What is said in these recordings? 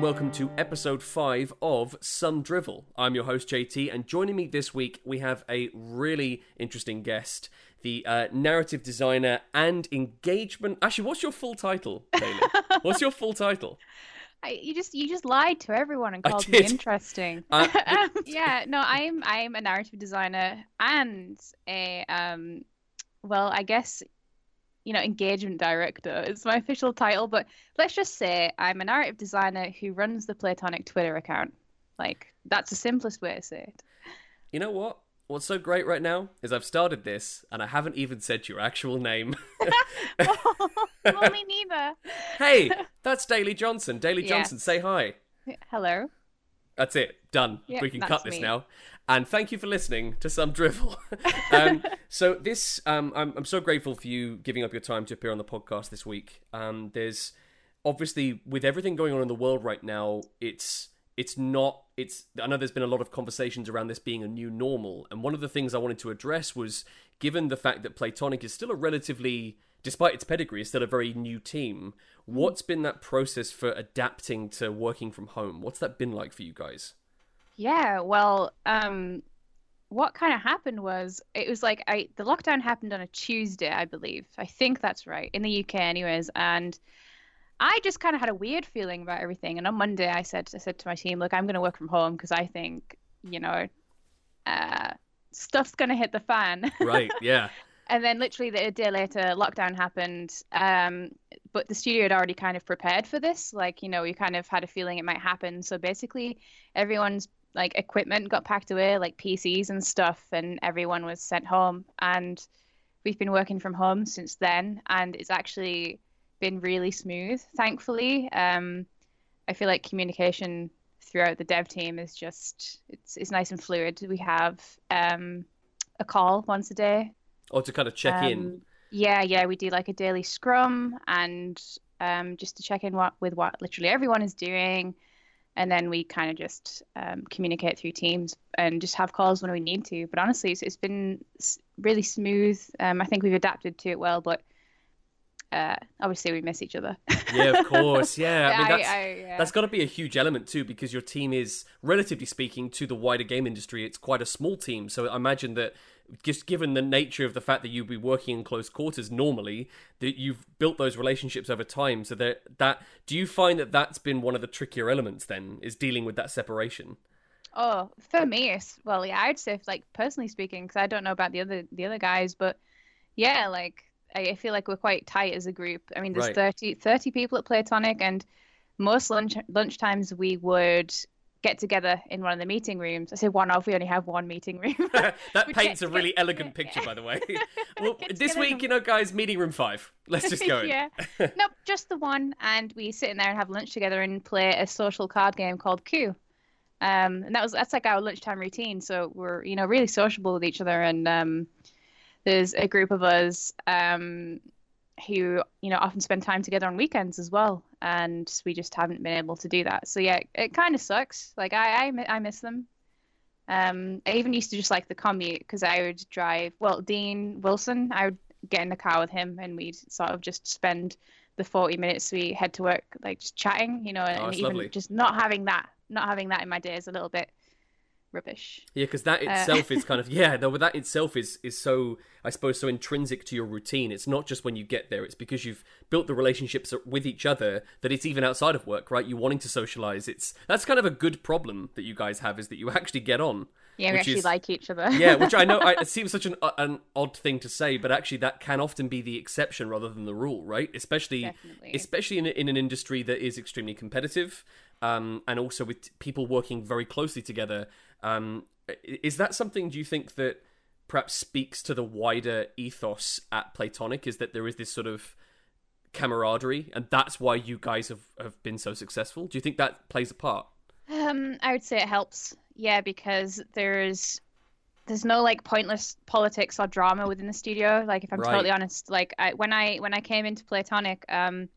welcome to episode 5 of Some Drivel. I'm your host JT, and joining me this week we have a really interesting guest, the uh, narrative designer and engagement. Actually, what's your full title, Bailey? what's your full title? I, you just you just lied to everyone and called me interesting. Uh, um, yeah, no, I'm I'm a narrative designer and a um, well, I guess you know engagement director is my official title, but let's just say I'm a narrative designer who runs the Playtonic Twitter account. Like that's the simplest way to say it. You know what? What's so great right now is I've started this and I haven't even said your actual name. well, me neither. hey, that's Daly Johnson. Daly Yeah. Johnson, say hi. Hello. That's it. Done. Yeah, we can cut this me. now. And thank you for listening to some drivel. um, so this, um, I'm, I'm so grateful for you giving up your time to appear on the podcast this week. Um, there's obviously with everything going on in the world right now, it's it's not it's I know there's been a lot of conversations around this being a new normal, and one of the things I wanted to address was given the fact that Playtonic is still a relatively despite its pedigree, is still a very new team. What's been that process for adapting to working from home? What's that been like for you guys? Yeah, well, um, what kind of happened was it was like I the lockdown happened on a Tuesday, I believe. I think that's right in the UK, anyways. And I just kind of had a weird feeling about everything. And on Monday, I said I said to my team, "Look, I'm going to work from home because I think you know, uh, stuff's going to hit the fan." Right, yeah. And then literally the- a day later, lockdown happened. Um, but the studio had already kind of prepared for this. Like, you know, we kind of had a feeling it might happen. So basically, everyone's like equipment got packed away, like PCs and stuff, and everyone was sent home. And we've been working from home since then, and it's actually been really smooth, thankfully. Um, I feel like communication throughout the dev team is just it's it's nice and fluid. We have um, a call once a day Or to kind of check in. um, Yeah, yeah, we do like a daily scrum and um, just to check in what with what literally everyone is doing, and then we kind of just um, communicate through Teams and just have calls when we need to. But honestly, it's, it's been really smooth. Um, I think we've adapted to it well, but uh, obviously we miss each other. Yeah, of course. Yeah, I mean I- that's I- yeah. that's got to be a huge element too, because your team is, relatively speaking, to the wider game industry, it's quite a small team. So I imagine that just given the nature of the fact that you'd be working in close quarters normally, that you've built those relationships over time. So that that do you find that that's been one of the trickier elements? Then is dealing with that separation. Oh, for me, it's well, yeah, I'd say like personally speaking, because I don't know about the other the other guys, but yeah, like I I feel like we're quite tight as a group. I mean, there's Right. 30, 30 people at Playtonic, and most lunch lunch times we would get together in one of the meeting rooms. I say one off, we only have one meeting room. that paints a really elegant picture, by the way. well, this week, you know, guys, meeting room five. Let's just go. yeah. nope, just the one, and we sit in there and have lunch together and play a social card game called Coup. Um, and that was that's like our lunchtime routine. So we're you know really sociable with each other, and um, there's a group of us um, who you know often spend time together on weekends as well, and we just haven't been able to do that. So yeah, it kind of sucks. Like I I, I miss them. Um, I even used to just like the commute because I would drive. Well, Dean Wilson, I would get in the car with him, and we'd sort of just spend the 40 minutes we head to work like just chatting, you know, and Oh, that's even lovely. just not having that, not having that in my day is a little bit rubbish. Yeah, because that Uh, itself is kind of yeah. No, but that itself is is so I suppose so intrinsic to your routine. It's not just when you get there; it's because you've built the relationships with each other that it's even outside of work, right? You wanting to socialize. It's that's kind of a good problem that you guys have is that you actually get on. Yeah, we which actually is- like each other. yeah, which I know I, it seems such an uh, an odd thing to say, but actually that can often be the exception rather than the rule, right? Especially Definitely. especially in, in an industry that is extremely competitive, um, and also with people working very closely together. Um, is that something? Do you think that perhaps speaks to the wider ethos at Playtonic? Is that there is this sort of camaraderie, and that's why you guys have have been so successful? Do you think that plays a part? Um, I would say it helps. Yeah, because there's there's no like pointless politics or drama within the studio. Like if I'm Right. totally honest, like I, when I when I came into Playtonic, um,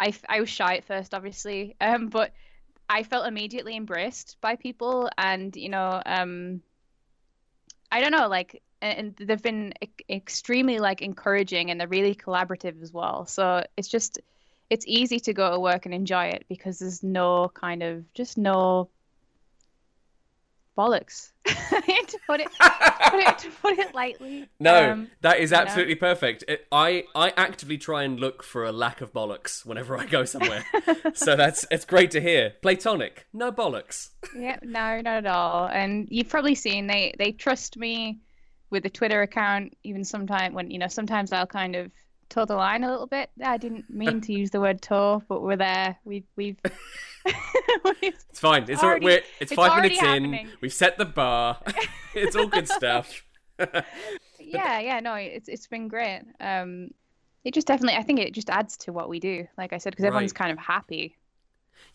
I I was shy at first, obviously, um, but I felt immediately embraced by people, and you know, um, I don't know, like, and, they've been extremely like encouraging, and they're really collaborative as well. So it's just it's easy to go to work and enjoy it because there's no kind of just no bollocks to put it put it to put it lightly No, Um, that is you know? absolutely perfect. It, I I actively try and look for a lack of bollocks whenever I go somewhere. so that's it's great to hear. Playtonic, no bollocks. yeah no not at all and you've probably seen they they trust me with the twitter account even sometimes when you know sometimes i'll kind of toe the line a little bit i didn't mean to use the word toe but we're there we've we've It's fine. It's Already- we're, it's, it's five minutes happening. in. We've set the bar. it's all good stuff. yeah yeah no it's it's been great um it just definitely i think it just adds to what we do like i said because everyone's Right. kind of happy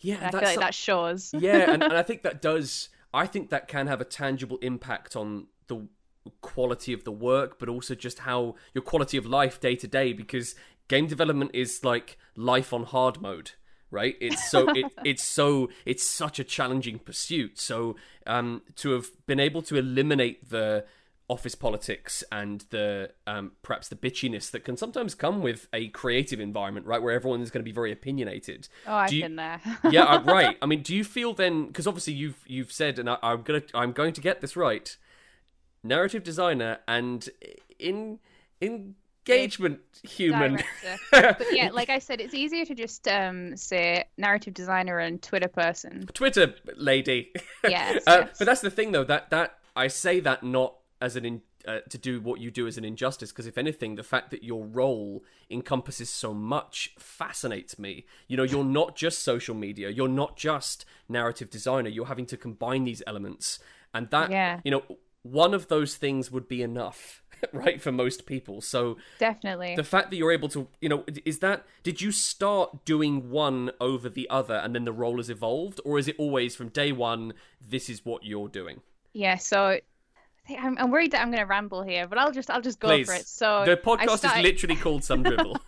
Yeah, i feel like some- that shows yeah, and, and I think that does. I think that can have a tangible impact on the quality of the work, but also just how your quality of life day to day. Because game development is like life on hard mode, right? It's so it, it's so it's such a challenging pursuit. So um, to have been able to eliminate the office politics and the um, perhaps the bitchiness that can sometimes come with a creative environment, right, where everyone is going to be very opinionated. oh i've you- been there yeah, right. I mean, do you feel then? Because obviously you've you've said, and I, I'm gonna I'm going to get this right. Narrative designer and in engagement human. but yeah like i said it's easier to just um say narrative designer and twitter person Twitter lady. Yes, Uh, yes. But that's the thing, though. That that I say that not as an in, uh, to do what you do as an injustice, because if anything, the fact that your role encompasses so much fascinates me. You know, you're not just social media. You're not just narrative designer. You're having to combine these elements, and that Yeah. you know, one of those things would be enough. Right for most people. So definitely the fact that you're able to, you know, is that did you start doing one over the other and then the role has evolved, or is it always from day one? This is what you're doing. Yeah, so I'm, I'm worried that I'm going to ramble here, but I'll just I'll just go Please, for it. So the podcast started, is literally called Some Dribble.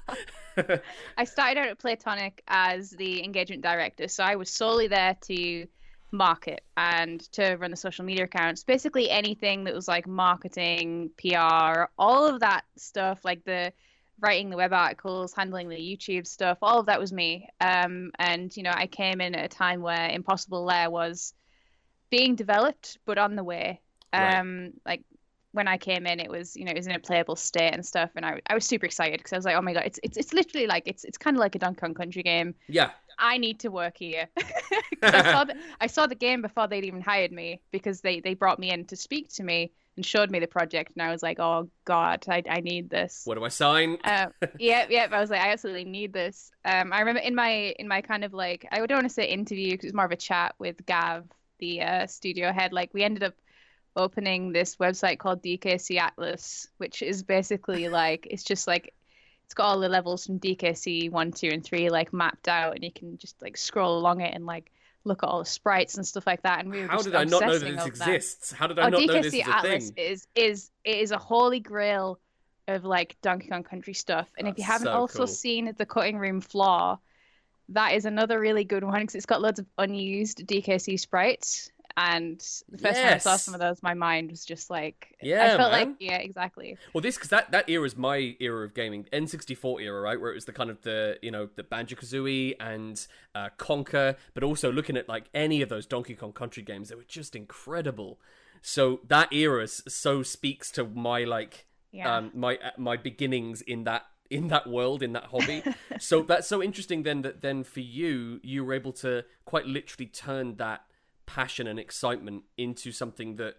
I started out at Playtonic as the engagement director, so I was solely there to market and to run the social media accounts. Basically anything that was like marketing, PR, all of that stuff, like the writing the web articles, handling the YouTube stuff, all of that was me. Um, and you know, I came in at a time where Impossible Lair was being developed but on the way. Right. Um, like when I came in, it was you know it was in a playable state and stuff, and I I was super excited because I was like, oh my god, it's it's it's literally like it's it's kind of like a Donkey Kong Country game. yeah, I need to work here. I saw the, I saw the game before they'd even hired me because they they brought me in to speak to me and showed me the project, and I was like, oh god, I I need this. what do I sign? Um, yeah, yeah. I was like, I absolutely need this. Um, I remember in my in my kind of like I don't want to say interview because it's more of a chat with Gav, the uh, studio head. Like we ended up opening this website called DKC Atlas, which is basically like it's just like it's got all the levels from DKC one, two, and three like mapped out, and you can just like scroll along it and like look at all the sprites and stuff like that. And we were How did I not know that this over that. exists? How did I Oh, not know this DKC is a Atlas thing? is is it is a holy grail of like Donkey Kong Country stuff. And if you haven't so also cool. seen the cutting room floor, that is another really good one because it's got loads of unused DKC sprites. And the first time I saw some of those, my mind was just like, Yeah, I felt man. like, yeah, exactly. Well, this because that that era is my era of gaming, N64 era, right, where it was the kind of the you know the Banjo Kazooie and uh, Conker, but also looking at like any of those Donkey Kong Country games, they were just incredible. So that era so speaks to my like Yeah. um, my uh, my beginnings in that in that world in that hobby. so that's so interesting then that then for you you were able to quite literally turn that passion and excitement into something that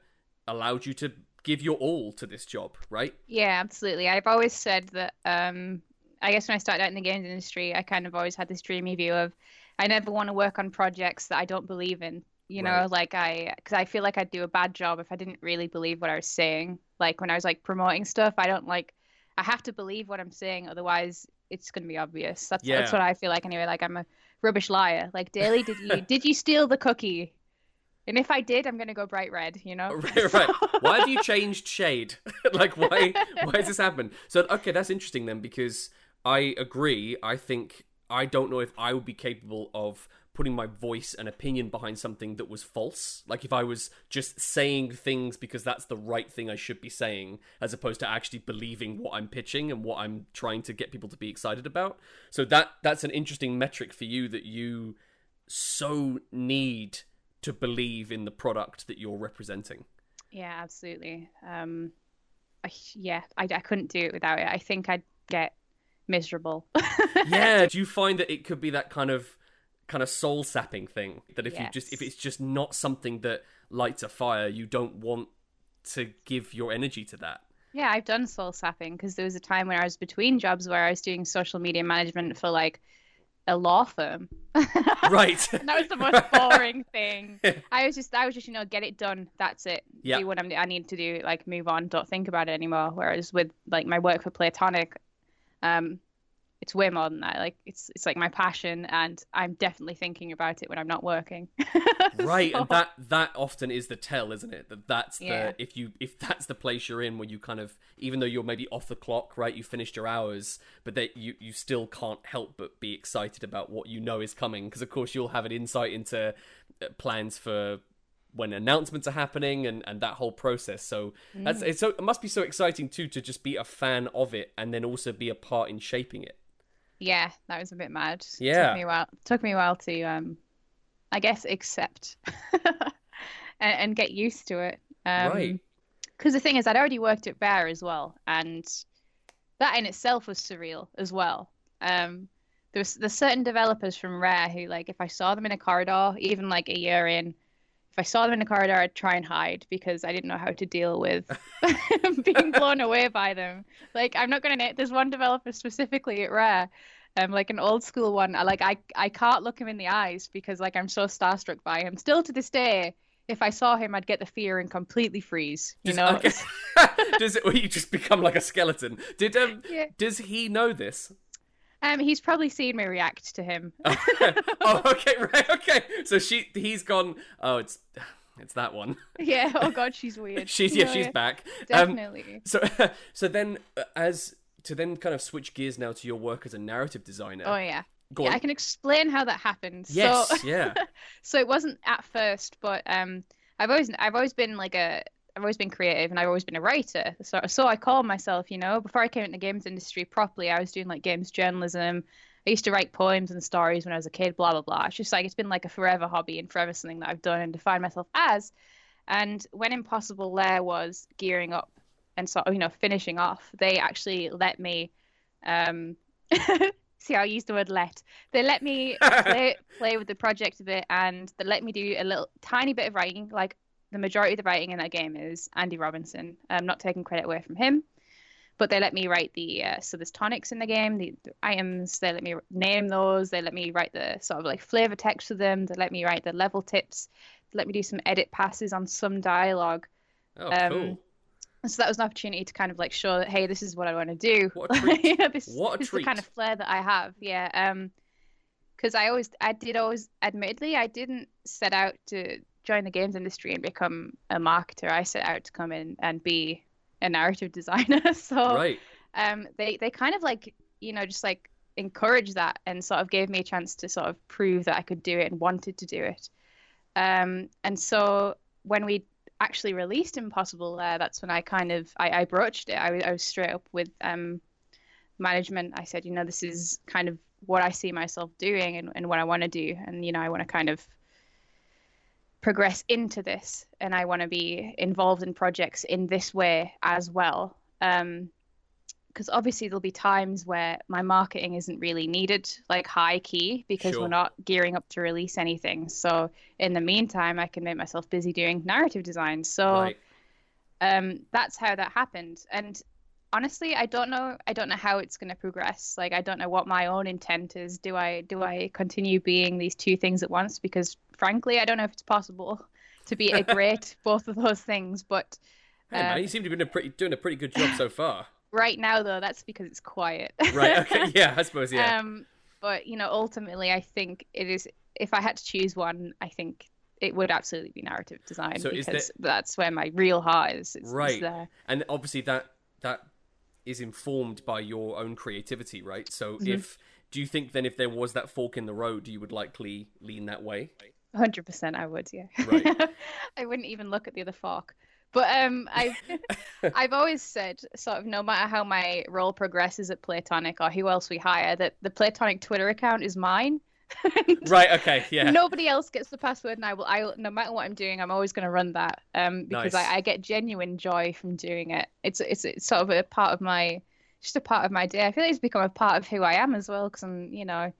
allowed you to give your all to this job, right? Yeah, absolutely. I've always said that. Um, I guess when I started out in the games industry, I kind of always had this dreamy view of I never want to work on projects that I don't believe in. You know, Right. like I, because I feel like I'd do a bad job if I didn't really believe what I was saying. Like when I was like promoting stuff, I don't like. I have to believe what I'm saying, otherwise it's going to be obvious. That's Yeah. that's what I feel like anyway. Like I'm a rubbish liar. Like daily, did you did you steal the cookie? And if I did, I'm going to go bright red. You know. right, right. Why have you changed shade? like, why? Why has this happened? So, okay, that's interesting then, because I agree. I think I don't know if I would be capable of putting my voice and opinion behind something that was false. Like if I was just saying things because that's the right thing I should be saying, as opposed to actually believing what I'm pitching and what I'm trying to get people to be excited about. So that that's an interesting metric for you that you so need to believe in the product that you're representing. Yeah, absolutely. Um, I, yeah, I, I couldn't do it without it. I think I'd get miserable. yeah, do you find that it could be that kind of kind of soul sapping thing that if yes. you just if it's just not something that lights a fire, you don't want to give your energy to that? Yeah, I've done soul sapping because there was a time when I was between jobs where I was doing social media management for like a law firm. right. that was the most boring thing. I was just, I was just, you know, get it done. That's it. Yeah. Do what I'm, I need to do. Like, move on. Don't think about it anymore. Whereas with like my work for Playtonic, um, it's way more than that. Like it's it's like my passion, and I'm definitely thinking about it when I'm not working. right, so... and that that often is the tell, isn't it? That that's the yeah. if you if that's the place you're in where you kind of even though you're maybe off the clock, right? You finished your hours, but that you you still can't help but be excited about what you know is coming because of course you'll have an insight into uh, plans for when announcements are happening and, and that whole process. So mm. that's it's so it must be so exciting too to just be a fan of it and then also be a part in shaping it. Yeah, that was a bit mad. Yeah, took me a while. Took me a while to, um, I guess, accept and, and, get used to it. Um, right. Because the thing is, I'd already worked at Rare as well, and that in itself was surreal as well. Um, there was there's certain developers from Rare who, like, if I saw them in a corridor, even like a year in, I saw them in the corridor, I'd try and hide because I didn't know how to deal with being blown away by them. Like, I'm not going to. Nate there's one developer specifically at Rare, um, like an old school one. I like I I can't look him in the eyes because like I'm so starstruck by him. Still to this day, if I saw him, I'd get the fear and completely freeze. You know? Okay. does it? Well, you just become like a skeleton. Did um? Yeah. Does he know this? Um, he's probably seen me react to him. oh, okay, right, okay. So she, he's gone. Oh, it's, it's that one. Yeah. Oh God, she's weird. she's yeah, she's back. Um, Definitely. Um, so, so then uh, as to then kind of switch gears now to your work as a narrative designer. Oh yeah. Go yeah, on. I can explain how that happened. Yes. So, yeah. so it wasn't at first, but um, I've always I've always been like a I've always been creative and I've always been a writer. So, so I call myself, you know, before I came into the games industry properly, I was doing like games journalism. I used to write poems and stories when I was a kid, blah, blah, blah. It's just like, it's been like a forever hobby and forever something that I've done and defined myself as. And when Impossible Lair was gearing up and sort of, you know, finishing off, they actually let me, um, see how I used the word let. They let me play, play with the project a bit and they let me do a little tiny bit of writing, like the majority of the writing in that game is Andy Robinson. I'm not taking credit away from him, but they let me write the uh, so there's tonics in the game, the, the, items. They let me name those. They let me write the sort of like flavor text for them. They let me write the level tips. They let me do some edit passes on some dialogue. Oh, um, cool. So that was an opportunity to kind of like show that hey, this is what I want to do. What a treat! this, what a this treat. is the kind of flair that I have. Yeah. Um, because I always, I did always, admittedly, I didn't set out to join the games industry and become a marketer. I set out to come in and be a narrative designer. so right. um, they they kind of like you know just like encouraged that and sort of gave me a chance to sort of prove that I could do it and wanted to do it. Um, and so when we actually released Impossible, that's when I kind of I, I broached it. I, I was straight up with um, management. I said, you know, this is kind of what I see myself doing and, and what I want to do, and you know, I want to kind of progress into this and I want to be involved in projects in this way as well. Um, because obviously there'll be times where my marketing isn't really needed, like high key, because sure. we're not gearing up to release anything. So in the meantime, I can make myself busy doing narrative design. So right. um, that's how that happened. And honestly, I don't know. I don't know how it's going to progress. Like I don't know what my own intent is. Do I do I continue being these two things at once? Because frankly, I don't know if it's possible to be a great both of those things. But hey, man, you seem to be doing a pretty doing a pretty good job so far. right now, though, that's because it's quiet. right. Okay. Yeah. I suppose. Yeah. Um. But you know, ultimately, I think it is. If I had to choose one, I think it would absolutely be narrative design so because there... that's where my real heart is. It's, right. It's and obviously that that is informed by your own creativity, right? So mm-hmm. if do you think then if there was that fork in the road, you would likely lean that way? Hundred percent, I would. Yeah. Right. I wouldn't even look at the other fork. But um, I've I've always said, sort of, no matter how my role progresses at Playtonic or who else we hire, that the Playtonic Twitter account is mine. right. Okay. Yeah. Nobody else gets the password, and I will. I no matter what I'm doing, I'm always going to run that. Um, because Nice. I, I get genuine joy from doing it. It's it's it's sort of a part of my, just a part of my day. I feel like it's become a part of who I am as well. Because I'm, you know,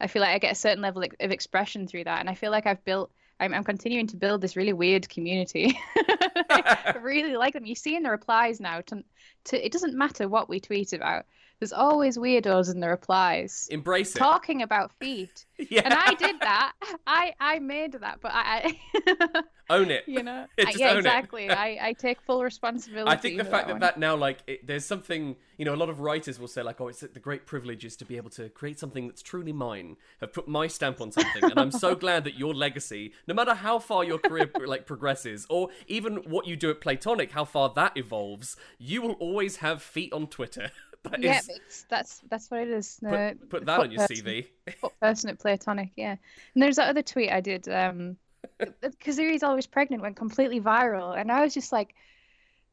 I feel like I get a certain level of expression through that, and I feel like I've built. I'm, I'm continuing to build this really weird community. I really like them. You see in the replies now. To, to it doesn't matter what we tweet about. There's always weirdos in the replies Embrace it. talking about feet yeah. and I did that. I I made that, but I, I Own it. you know, Yeah, I- yeah, exactly. I I take full responsibility. I think the fact that one. that now, like, it, there's something, you know, a lot of writers will say, like, oh, it's the great privilege is to be able to create something that's truly mine, have put my stamp on something. And I'm so glad that your legacy, no matter how far your career, like, progresses, or even what you do at Playtonic, how far that evolves, you will always have feet on Twitter. That is, yeah, it's, that's that's what it is. Put, put that on your person- CV. person at Playtonic, yeah. And there's that other tweet I did, um, Kazooie's always pregnant went completely viral, and I was just like,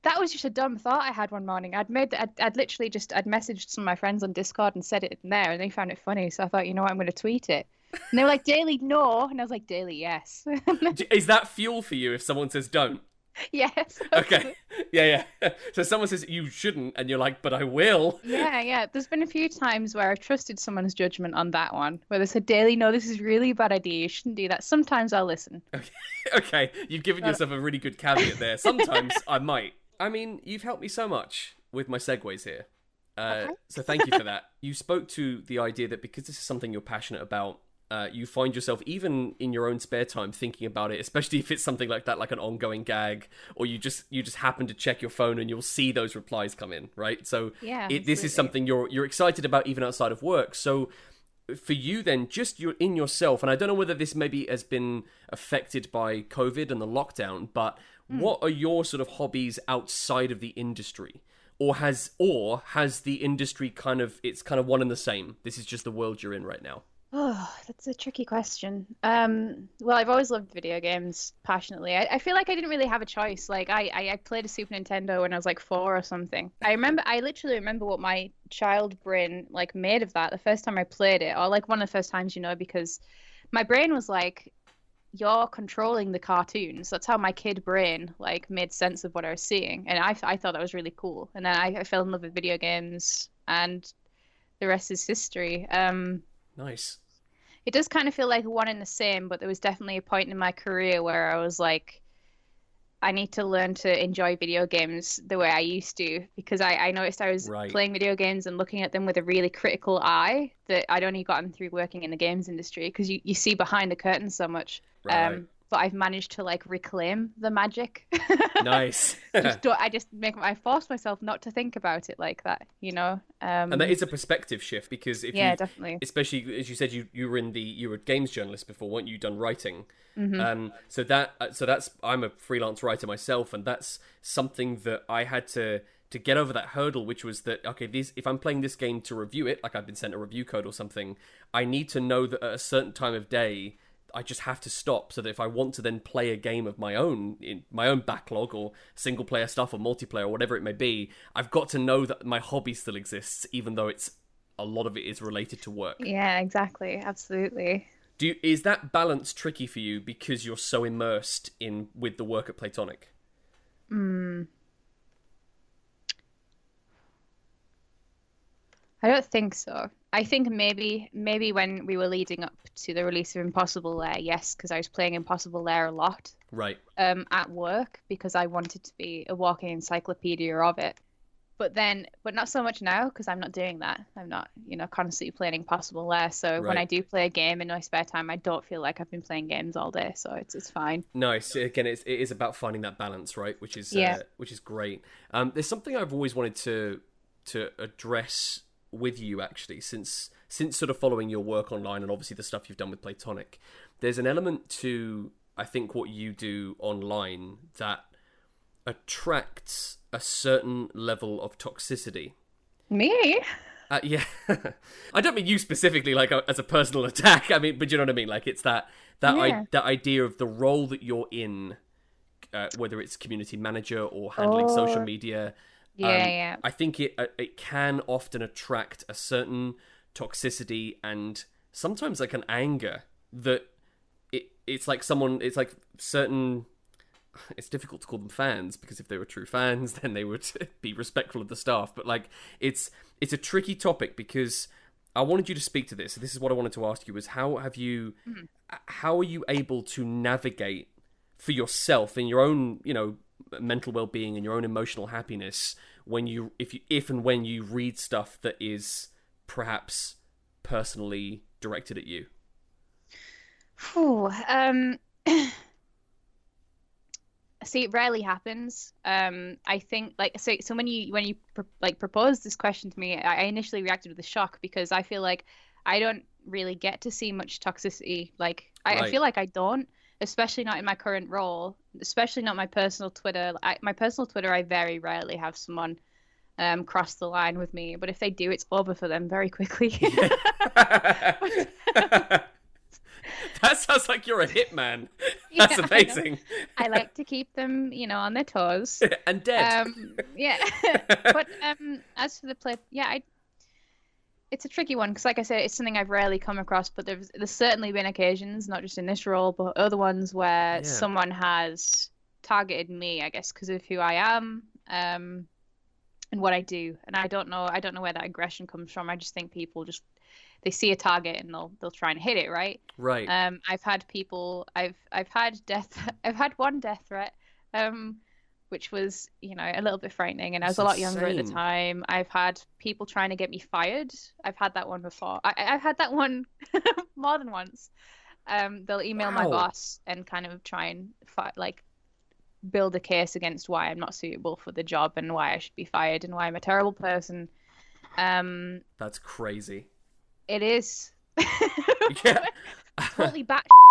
that was just a dumb thought I had one morning. I'd made, I'd, I'd literally just, I'd messaged some of my friends on Discord and said it in there, and they found it funny. So I thought, you know what, I'm going to tweet it. And they were like, Daily, no, and I was like, Daily, yes, Is that fuel for you if someone says don't? yes. Okay. Yeah, yeah. So someone says you shouldn't, and you're like, but I will. Yeah, yeah. There's been a few times where I've trusted someone's judgment on that one, where they said, Daily, no, this is really a bad idea. You shouldn't do that. Sometimes I'll listen. okay, okay. you've given yourself a really good caveat there. Sometimes I might. I mean, you've helped me so much with my segues here. Uh, Okay. So thank you for that. You spoke to the idea that because this is something you're passionate about, uh, you find yourself even in your own spare time thinking about it, especially if it's something like that, like an ongoing gag, or you just you just happen to check your phone and you'll see those replies come in, right? So Yeah, it, this is something you're you're excited about even outside of work. So for you then just you're in yourself and i don't know whether this maybe has been affected by covid and the lockdown but what are your sort of hobbies outside of the industry? Or has or has the industry kind of it's kind of one and the same? This is just the world you're in right now Oh, that's a tricky question. Um, well, I've always loved video games passionately. I, I feel like I didn't really have a choice. Like I, I, I played a Super Nintendo when I was like four or something. I remember, I literally remember what my child brain like made of that the first time I played it, or like one of the first times, you know, because my brain was like, you're controlling the cartoons. That's how my kid brain like made sense of what I was seeing, and I, I thought that was really cool. And then I, I fell in love with video games, and the rest is history. Um, nice it does kind of feel like one and the same, but there was definitely a point in my career where I was like, I need to learn to enjoy video games the way I used to because I, I noticed I was Right. playing video games and looking at them with a really critical eye that I'd only gotten through working in the games industry because you, you see behind the curtain so much. Right. Um, but I've managed to like reclaim the magic. nice just don't, I just make I force myself not to think about it like that, you know. Um, and that is a perspective shift because if yeah, you definitely. especially as you said you you were in the you were a games journalist before weren't you done writing Mm-hmm. um so that uh, so that's i'm a freelance writer myself and that's something that i had to to get over that hurdle which was that okay this if i'm playing this game to review it like i've been sent a review code or something i need to know that at a certain time of day I just have to stop so that if I want to then play a game of my own in my own backlog or single player stuff or multiplayer or whatever it may be, I've got to know that my hobby still exists even though it's a lot of it is related to work. Yeah, exactly. Absolutely. Do you, is that balance tricky for you because you're so immersed in with the work at Playtonic? Hmm. I don't think so. I think maybe maybe when we were leading up to the release of Impossible Lair, yes, because I was playing Impossible Lair a lot Right. um, at work because I wanted to be a walking encyclopedia of it. But then, but not so much now because I'm not doing that. I'm not, you know, constantly playing Impossible Lair. So when I do play a game in my spare time, I don't feel like I've been playing games all day. So it's it's fine. Nice. Again, it's, it is about finding that balance, right? Which is Yeah. uh, which is great. Um, there's something I've always wanted to to address with you actually since since sort of following your work online and obviously the stuff you've done with Playtonic. There's an element to I think what you do online that attracts a certain level of toxicity. Me? Uh, yeah, I don't mean you specifically, like as a personal attack. I mean, but you know what I mean. Like it's that that Yeah. I, that idea of the role that you're in, uh, whether it's community manager or handling social media. Yeah, um, yeah. I think it uh, it can often attract a certain toxicity and sometimes like an anger that it it's like someone it's like certain it's difficult to call them fans because if they were true fans then they would be respectful of the staff. But like it's it's a tricky topic because I wanted you to speak to this. This is what I wanted to ask you is how have you how are you able to navigate for yourself in your own you know mental well-being and your own emotional happiness when you if you if and when you read stuff that is perhaps personally directed at you Phew, um, see, it rarely happens. Um, I think like so. So when you when you like proposed this question to me, I I initially reacted with a shock because I feel like I don't really get to see much toxicity. Like I, I feel like I don't, especially not in my current role, especially not my personal Twitter. I, my personal Twitter, I very rarely have someone um cross the line with me, but if they do, it's over for them very quickly. that sounds like you're a hitman. That's Yeah, I amazing. I like to keep them, you know, on their toes. and dead. Um, yeah. but um, as for the play, yeah, I, it's a tricky one because, like I said, it's something I've rarely come across. But there's there's certainly been occasions, not just in this role, but other ones where Yeah. someone has targeted me, I guess, because of who I am, um, and what I do. And I don't know, I don't know where that aggression comes from. I just think people just they see a target and they'll they'll try and hit it, right? right. Um, I've had people. I've I've had death. I've had one death threat, um, which was you know a little bit frightening, and I was That's a lot younger at the time. I've had people trying to get me fired. I've had that one before. I, I've had that one more than once. Um, they'll email my boss and kind of try and fi- like build a case against why I'm not suitable for the job and why I should be fired and why I'm a terrible person. Um, That's crazy. it is Yeah. totally back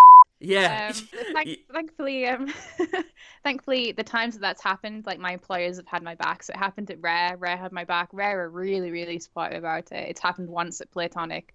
yeah. um, thank, thankfully, um, thankfully, the times that that's happened, like my employers have had my back. So it happened at Rare. Rare had my back. Rare are really, really supportive about it. It's happened once at Playtonic.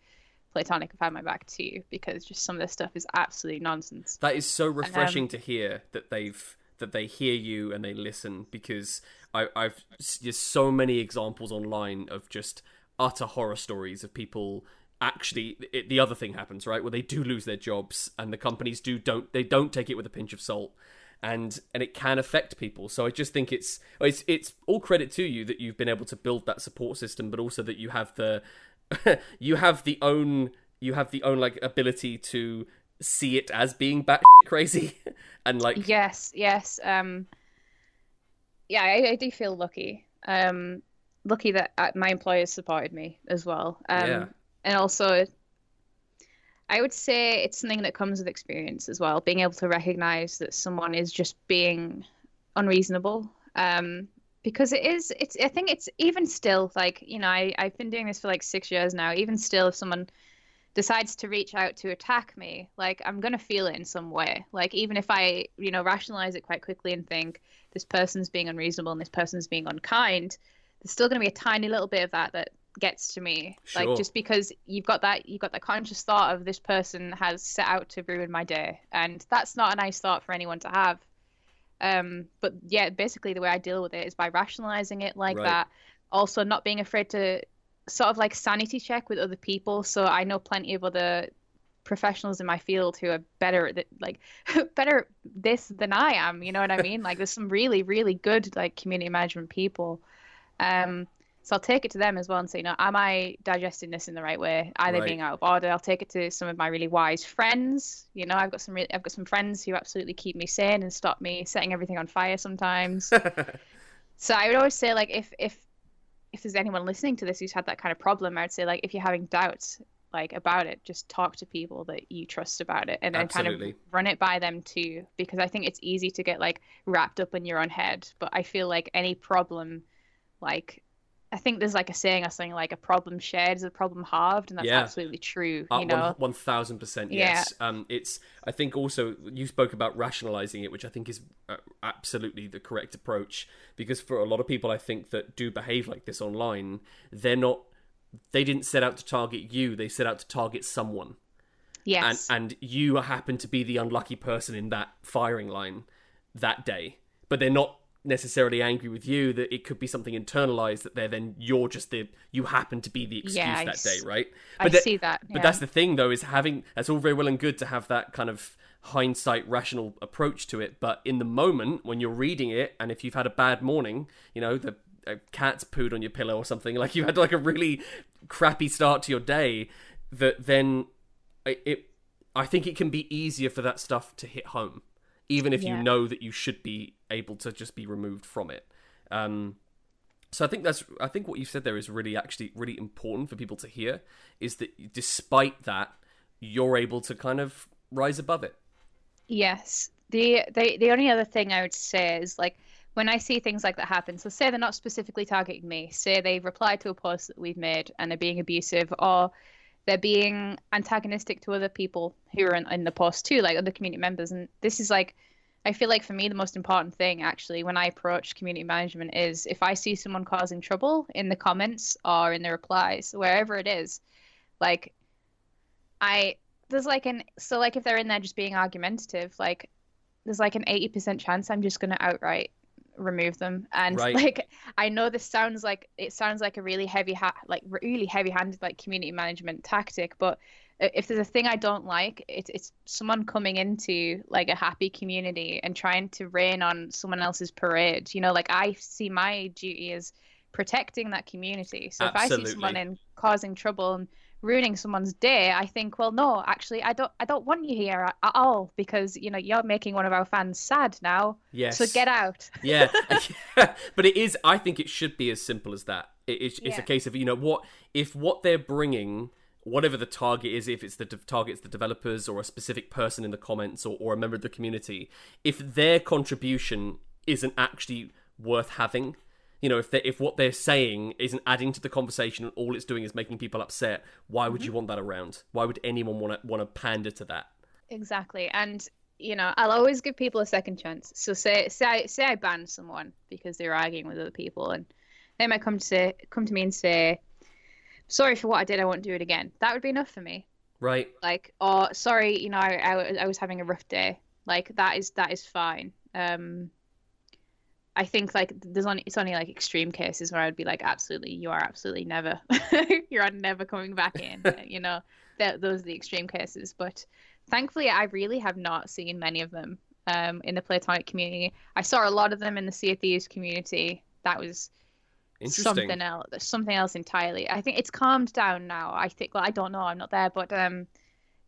Playtonic have had my back too because just some of this stuff is absolutely nonsense. That is so refreshing Um, to hear that they've that they hear you and they listen because I, I've there's so many examples online of just utter horror stories of people actually it, the other thing happens right where they do lose their jobs and the companies do don't they don't take it with a pinch of salt and and it can affect people so i just think it's it's it's all credit to you that you've been able to build that support system but also that you have the you have the own you have the own like ability to see it as being bat crazy and like Yes, yes. Um, yeah, I, I do feel lucky. Um, lucky that uh, my employers supported me as well. Um, Yeah. And also, I would say it's something that comes with experience as well. Being able to recognize that someone is just being unreasonable. Um, because it is, it's. I think it's even still like you know, I I've been doing this for like six years now. Even still, if someone decides to reach out to attack me, like I'm gonna feel it in some way. Like even if I, you know, rationalize it quite quickly and think this person's being unreasonable and this person's being unkind, there's still gonna be a tiny little bit of that that gets to me. Sure. Like just because you've got that you've got that conscious thought of this person has set out to ruin my day. And that's not a nice thought for anyone to have. Um, but yeah, basically the way I deal with it is by rationalizing it like Right. that. Also not being afraid to sort of like sanity check with other people. So I know plenty of other professionals in my field who are better at th- like better at this than I am. You know what I mean? like there's some really really good like community management people. Um, so I'll take it to them as well and say, you know, am I digesting this in the right way? Are they Right. being out of order? I'll take it to some of my really wise friends. You know, I've got some really, I've got some friends who absolutely keep me sane and stop me setting everything on fire sometimes. So I would always say like if if if there's anyone listening to this who's had that kind of problem, I would say like if you're having doubts like about it, just talk to people that you trust about it and then kind of run it by them too. Because I think it's easy to get like wrapped up in your own head. But I feel like any problem, like I think there's like a saying or something like a problem shared is a problem halved, and that's Yeah. absolutely true. Uh, you know, one thousand percent Yeah. yes. Um, it's. I think also you spoke about rationalizing it, which I think is uh, absolutely the correct approach because for a lot of people, I think that do behave like this online, they're not they didn't set out to target you; they set out to target someone. Yes. And and you happen to be the unlucky person in that firing line that day, but they're not necessarily angry with you that it could be something internalized that they're then you're just the you happen to be the excuse Yeah, that day right I that- see that. but that's the thing, though, is having that's all very well and good to have that kind of hindsight, rational approach to it. But in the moment when you're reading it, and if you've had a bad morning, you know the a cat's pooed on your pillow or something, like you had like a really crappy start to your day, that then it, it I think it can be easier for that stuff to hit home, even if you know that you should be able to just be removed from it. Um, so I think that's I think what you said there is really actually really important for people to hear is that despite that you're able to kind of rise above it. Yes. The, the the only other thing I would say is like when I see things like that happen, so say they're not specifically targeting me, say they've replied to a post that we've made and they're being abusive or they're being antagonistic to other people who are in, in the post too, like other community members. And this is like I feel like for me the most important thing actually when I approach community management is if I see someone causing trouble in the comments or in the replies, wherever it is, like I there's like an so like if they're in there just being argumentative, like there's like an 80% chance I'm just going to outright remove them. And Right. like I know this sounds like it sounds like a really heavy ha- like really heavy-handed like community management tactic, but if there's a thing I don't like, it's it's someone coming into like a happy community and trying to rain on someone else's parade. You know, like I see my duty as protecting that community. So if I see someone in causing trouble and ruining someone's day, I think, well, no, actually, I don't, I don't want you here at, at all because you know you're making one of our fans sad now. Yes. So get out. yeah. but it is I think it should be as simple as that. It, it's, it's a case of you know what if what they're bringing whatever the target is if it's the de- target's the developers or a specific person in the comments or, or a member of the community if their contribution isn't actually worth having you know if they if what they're saying isn't adding to the conversation and all it's doing is making people upset why would you want that around why would anyone want to want to pander to that Exactly, and you know, I'll always give people a second chance. So say, say, I, say I ban someone because they're arguing with other people, and they might come to say, come to me and say, "Sorry for what I did. I won't do it again." That would be enough for me. right like or sorry you know I, I, I was having a rough day like that is that is fine um i think like there's only it's only like extreme cases where i'd be like absolutely you are absolutely never you're never coming back in you know that those are the extreme cases. But thankfully i really have not seen many of them um in the Playtonic community. I saw a lot of them in the sea of thieves community. That was interesting. something else something else entirely. I think it's calmed down now. I think well i don't know. I'm not there but um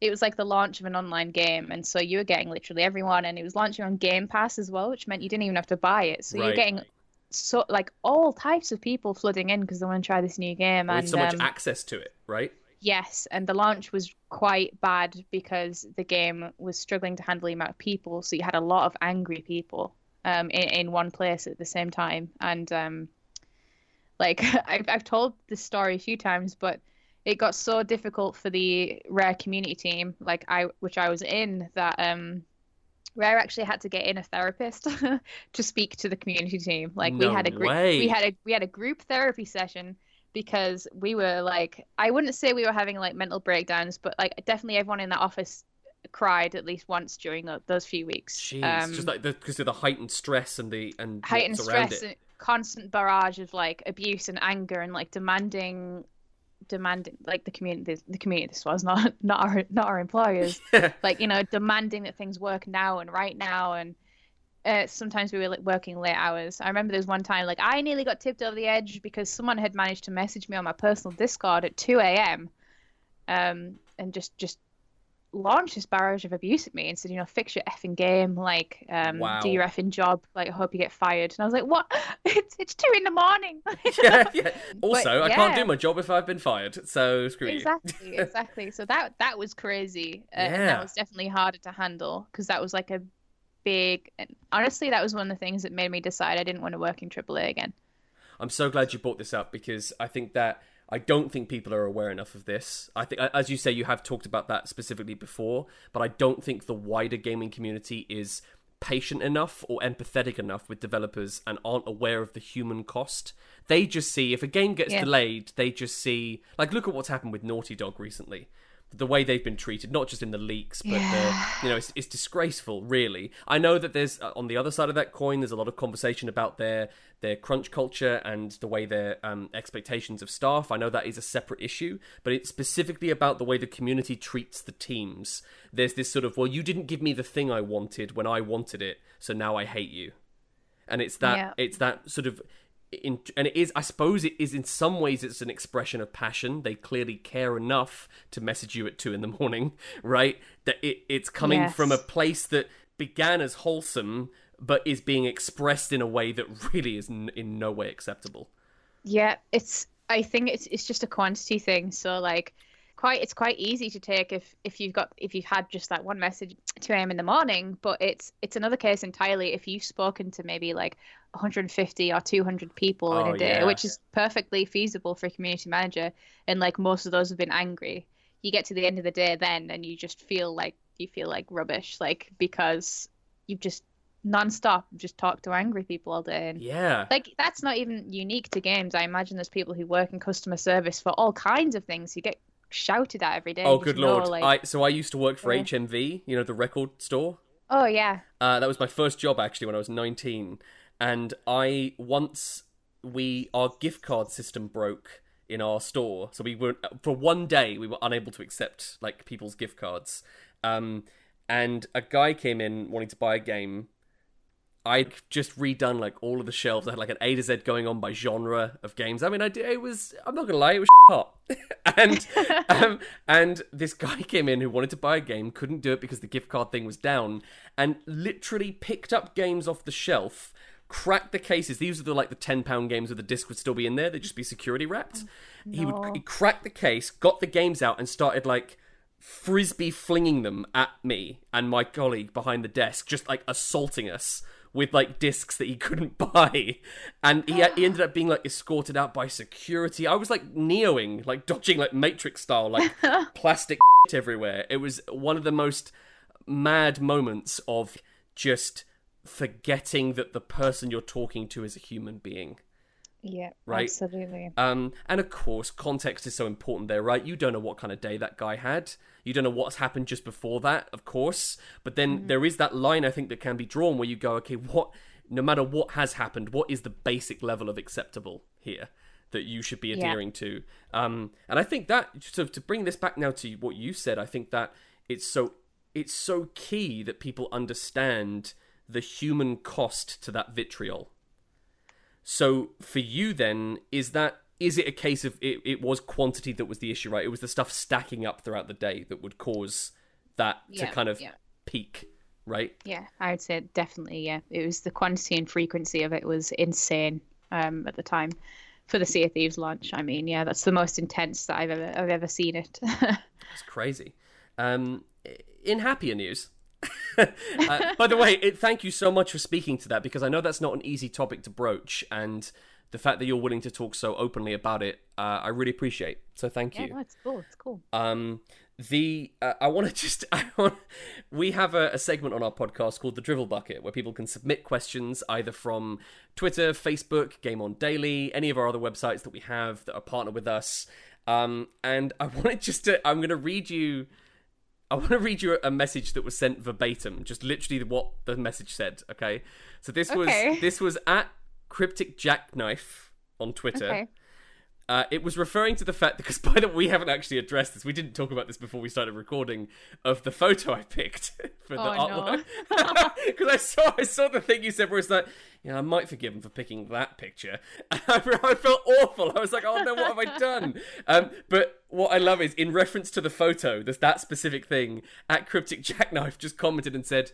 it was like the launch of an online game and so you were getting literally everyone and it was launching on game pass as well which meant you didn't even have to buy it so you're getting so like all types of people flooding in because they want to try this new game with and so much um, access to it right Yes, and the launch was quite bad because the game was struggling to handle the amount of people. So you had a lot of angry people um, in, in one place at the same time. And um, like I've, I've told this story a few times, but it got so difficult for the Rare community team, like I, which I was in, that um, Rare actually had to get in a therapist to speak to the community team. Like No we had a group, way. we had a we had a group therapy session because we were like I wouldn't say we were having like mental breakdowns, but like definitely everyone in that office cried at least once during tho- those few weeks. Jeez, Um, just like because of the heightened stress and the and heightened stress it. and constant barrage of like abuse and anger and like demanding demanding like the community the community this was not not our not our employers like you know demanding that things work now and right now. And uh, sometimes we were like working late hours. I remember there was one time like i nearly got tipped over the edge because someone had managed to message me on my personal discord at 2 a.m um and just just launched this barrage of abuse at me and said you know fix your effing game like um Wow. do your effing job like i hope you get fired and i was like what it's it's two in the morning yeah, yeah. Also, I can't do my job if I've been fired. So screw exactly exactly so that that was crazy uh, and Yeah. that was definitely harder to handle because that was like a big and honestly that was one of the things that made me decide i didn't want to work in aaa again. I'm so glad you brought this up because I think that I don't think people are aware enough of this. I think, as you say, you have talked about that specifically before, but I don't think the wider gaming community is patient enough or empathetic enough with developers and aren't aware of the human cost. They just see if a game gets Yeah. delayed, they just see like look at what's happened with Naughty Dog recently. The way they've been treated, not just in the leaks, but Yeah. the, you know, it's, it's disgraceful. Really, I know that there's uh, on the other side of that coin, there's a lot of conversation about their their crunch culture and the way their um, expectations of staff. I know that is a separate issue, but it's specifically about the way the community treats the teams. There's this sort of, well, you didn't give me the thing I wanted when I wanted it, so now I hate you. And it's that Yeah. it's that sort of in, and it is i suppose it is in some ways it's an expression of passion they clearly care enough to message you at two in the morning right that it, it's coming Yes. from a place that began as wholesome but is being expressed in a way that really is n- in no way acceptable Yeah, it's. I think it's it's just a quantity thing. So like, quite it's quite easy to take if if you've got if you've had just that one message at 2 a.m. in the morning. But it's it's another case entirely if you've spoken to maybe like 150 or 200 people in Oh, a day, yeah. which is perfectly feasible for a community manager, and like most of those have been angry. You get to the end of the day then, and you just feel like you feel like rubbish, like because you've just non-stop just talked to angry people all day and yeah like that's not even unique to games. I imagine there's people who work in customer service for all kinds of things who get shouted at every day. oh good know, lord like, i so i used to work for Yeah. hmv you know the record store oh yeah, Uh, that was my first job actually when I was 19, and I once we our gift card system broke in our store, so we were for one day we were unable to accept like people's gift cards. Um, and a guy came in wanting to buy a game. I'd just redone like all of the shelves. I had like an A to Z going on by genre of games. I mean, I did. It was. I'm not gonna lie. It was hot. and um, and this guy came in who wanted to buy a game, couldn't do it because the gift card thing was down, and literally picked up games off the shelf, cracked the cases. These are the like the ten pound games where the disc would still be in there. They'd just be security wrapped. He would No. he cracked the case, got the games out, and started like frisbee flinging them at me and my colleague behind the desk, just like assaulting us with like discs that he couldn't buy. And he, he ended up being like escorted out by security. I was like neoing, like dodging like Matrix style, like plastic everywhere. It was one of the most mad moments of just forgetting that the person you're talking to is a human being. Yeah, Right. absolutely. Um, and of course, context is so important there, right? You don't know what kind of day that guy had. You don't know what's happened just before that, of course. But then there is that line I think that can be drawn where you go, okay, what? No matter what has happened, what is the basic level of acceptable here that you should be Yeah. adhering to? Um, and I think that so to bring this back now to what you said, I think that it's so it's so key that people understand the human cost to that vitriol. So for you then, is that is it a case of it, it was quantity that was the issue, right? It was the stuff stacking up throughout the day that would cause that Yeah, to kind of yeah. peak, right? Yeah, I would say definitely. Yeah, it was the quantity and frequency of it was insane um, at the time for the Sea of Thieves launch. I mean, yeah, that's the most intense that I've ever I've ever seen it. It's crazy. Um, in happier news. uh, by the way, it, thank you so much for speaking to that because I know that's not an easy topic to broach, and the fact that you're willing to talk so openly about it, uh, I really appreciate. So thank yeah, you. no, it's cool. It's cool. Um, the uh, I want to just I want we have a, a segment on our podcast called the Drivel Bucket where people can submit questions either from Twitter, Facebook, Game On Daily, any of our other websites that we have that are partnered with us. Um, and I wanted just to I'm going to read you. I want to read you a message that was sent verbatim, just literally what the message said. Okay, so this was this was at Cryptic Jackknife on Twitter. Okay. Uh, it was referring to the fact because by the way, we haven't actually addressed this. We didn't talk about this before we started recording of the photo I picked for the Oh, artwork. Because I saw I saw the thing you said where it's like, yeah, I might forgive him for picking that picture. I, I felt awful. I was like, oh no, what have I done? Um, but what I love is in reference to the photo, there's that specific thing. At Cryptic Jackknife just commented and said,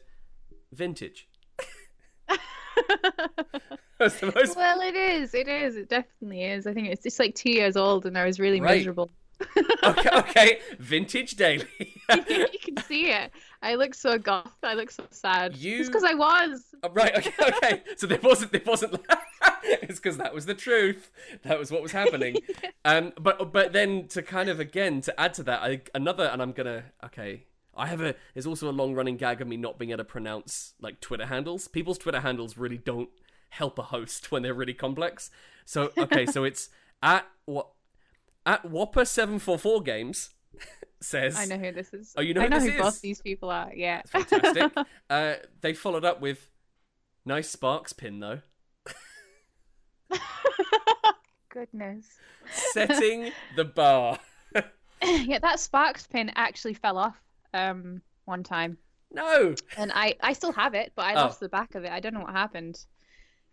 vintage. That's the most Well, it is. It is. It definitely is. I think it's just like two years old, and I was really Right. miserable. okay, okay. Vintage daily. you can see it. I look so goth. I look so sad. You- It's because I was. Oh, right. Okay. Okay. So there wasn't. There wasn't. it's because that was the truth. That was what was happening. Um. But but then to kind of again to add to that, I, another, and I'm gonna. Okay. I have a. There's also a long running gag of me not being able to pronounce like Twitter handles. People's Twitter handles really don't help a host when they're really complex. So okay, so it's at what at Whopper seven four four games says. I know who this is. Oh, you know I who know this who is? both these people are. Yeah. Fantastic. uh, they followed up with nice Sparks pin though, Goodness. setting the bar. yeah, that Sparks pin actually fell off um one time, No. and I I still have it, but I Oh. lost the back of it. I don't know what happened.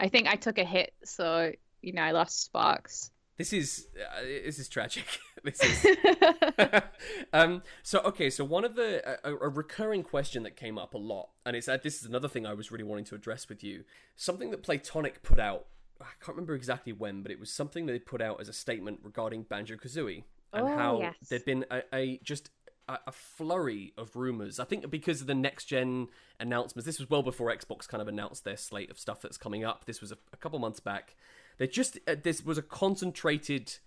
I think I took a hit, so you know I lost Sparks. This is uh, this is tragic. this is um, so okay. So one of the a, a recurring question that came up a lot, and it's uh, this is another thing I was really wanting to address with you. Something that Playtonic put out. I can't remember exactly when, but it was something they put out as a statement regarding Banjo Kazooie and Oh, how yes. there'd been a, a just a, a flurry of rumors. I think because of the next gen announcements. This was well before Xbox kind of announced their slate of stuff that's coming up. This was a, a couple months back. They just uh, this was a concentrated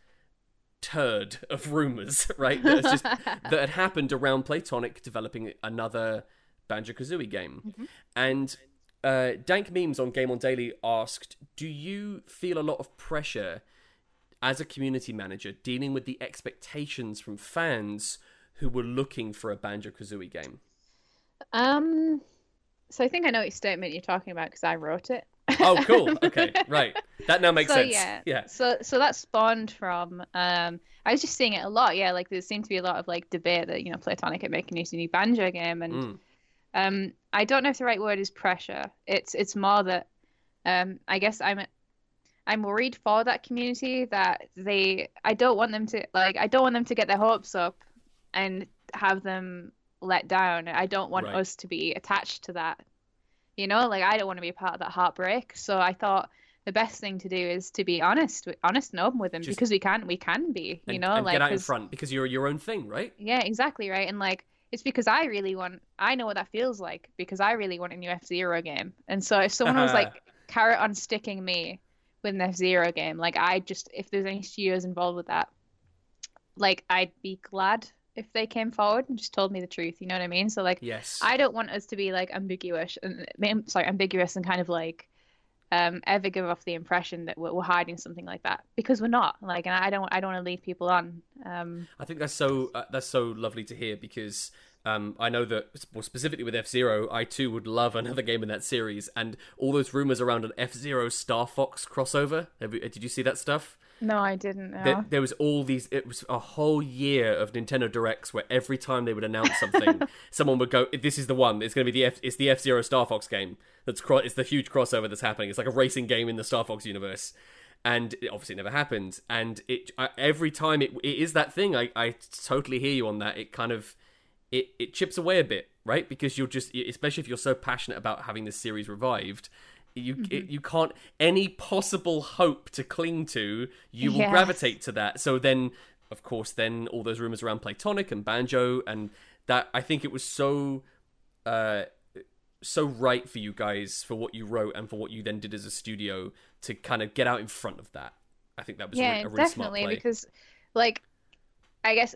turd of rumors, right? That, just, that had happened around Playtonic developing another Banjo Kazooie game. And uh, Dank Memes on Game on Daily asked, Do you feel a lot of pressure as a community manager dealing with the expectations from fans who were looking for a Banjo Kazooie game? um, so I think I know what statement you're talking about because I wrote it. Oh, cool. Okay, right. That now makes so sense. yeah, yeah. So so that spawned from um I was just seeing it a lot. Yeah, like there seemed to be a lot of like debate that you know Playtonic are making a new banjo game, and Mm. um I don't know if the right word is pressure. It's it's more that um I guess I'm I'm worried for that community that they I don't want them to like I don't want them to get their hopes up and have them let down. I don't want Right. us to be attached to that. You know, like I don't want to be a part of that heartbreak. So I thought the best thing to do is to be honest, honest and open with them Just- because we can, we can be. You And, know, and like get out in front because you're your own thing, right? yeah, exactly right. And like it's because I really want I know what that feels like because I really want a new F Zero game. And so if someone was like carrot on sticking me with an F Zero game, like I just if there's any studios involved with that, like I'd be glad if they came forward and just told me the truth. You know what I mean? So like Yes. I don't want us to be like ambiguous and sorry, ambiguous and kind of like um ever give off the impression that we're, we're hiding something like that because we're not. Like, and I don't I don't want to lead people on. Um, I think that's so uh, that's so lovely to hear because um, I know that well, specifically with F Zero, I too would love another game in that series, and all those rumors around an F Zero Star Fox crossover. You, did you see that stuff? No, I didn't know. There, there was all these. It was a whole year of Nintendo Directs where every time they would announce something, someone would go, "This is the one. It's going to be the F. It's the F Zero Star Fox game. That's cro- it's the huge crossover that's happening. It's like a racing game in the Star Fox universe." And it obviously never happened. And it I, every time it it is that thing. I I totally hear you on that. It kind of it it chips away a bit, right? Because you're just especially if you're so passionate about having this series revived. You it, you can't any possible hope to cling to. You will Yes. gravitate to that. So then, of course, then all those rumors around Playtonic and Banjo and that. I think it was so, uh, so right for you guys for what you wrote and for what you then did as a studio to kind of get out in front of that. I think that was a yeah, a really smart definitely play. because like I guess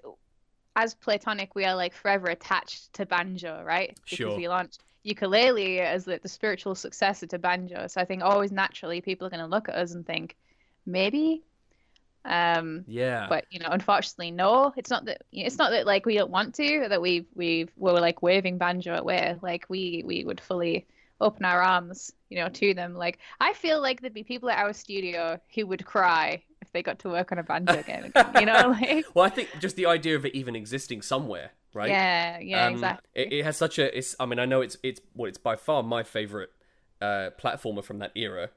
as Playtonic we are like forever attached to banjo, right? Because Sure. we launched Yooka-Laylee as the, the spiritual successor to banjo. So I think always naturally people are going to look at us and think maybe? Um yeah, but you know unfortunately no. It's not that it's not that like we don't want to that we we we're like waving banjo away like we we would fully open our arms you know to them. Like i feel like there'd be people at our studio who would cry if they got to work on a banjo game again you know like well, I think just the idea of it even existing somewhere, right? yeah yeah Um, exactly It, it has such a. It's. I mean, I know it's. It's. Well, it's by far my favorite uh, platformer from that era,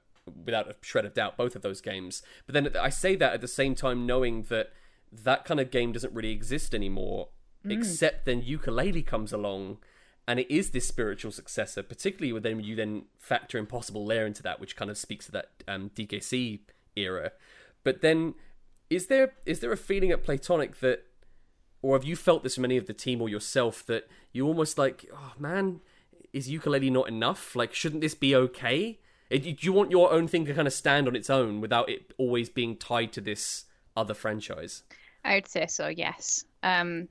without a shred of doubt. Both of those games. But then I say that at the same time, knowing that that kind of game doesn't really exist anymore, Mm. except then Yooka-Laylee comes along. And it is this spiritual successor, particularly when then you then factor Impossible Lair into that, which kind of speaks to that um, DKC era. But then, is there is there a feeling at Playtonic that or have you felt this from any of the team or yourself that you almost like, oh man, is Yooka-Laylee not enough? Like, shouldn't this be okay? Do you want your own thing to kind of stand on its own without it always being tied to this other franchise? I would say so, yes. Um,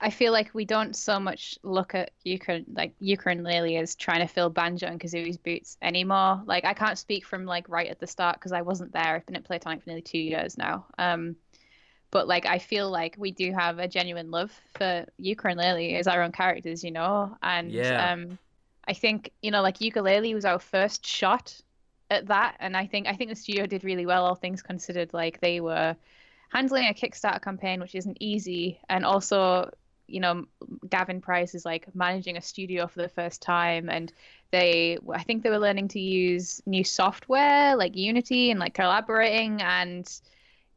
I feel like we don't so much look at Yooka like Yooka-Laylee as trying to fill Banjo and Kazooie's boots anymore. Like I can't speak from like right at the start because I wasn't there. I've been at Playtonic for nearly two years now. Um, but like I feel like we do have a genuine love for Yooka-Laylee as our own characters, you know. And Yeah. um, I think you know like Yooka-Laylee was our first shot at that, and I think I think the studio did really well, all things considered. Like they were handling a Kickstarter campaign, which isn't easy, and also you know Gavin Price is like managing a studio for the first time, and they I think they were learning to use new software like Unity and like collaborating, and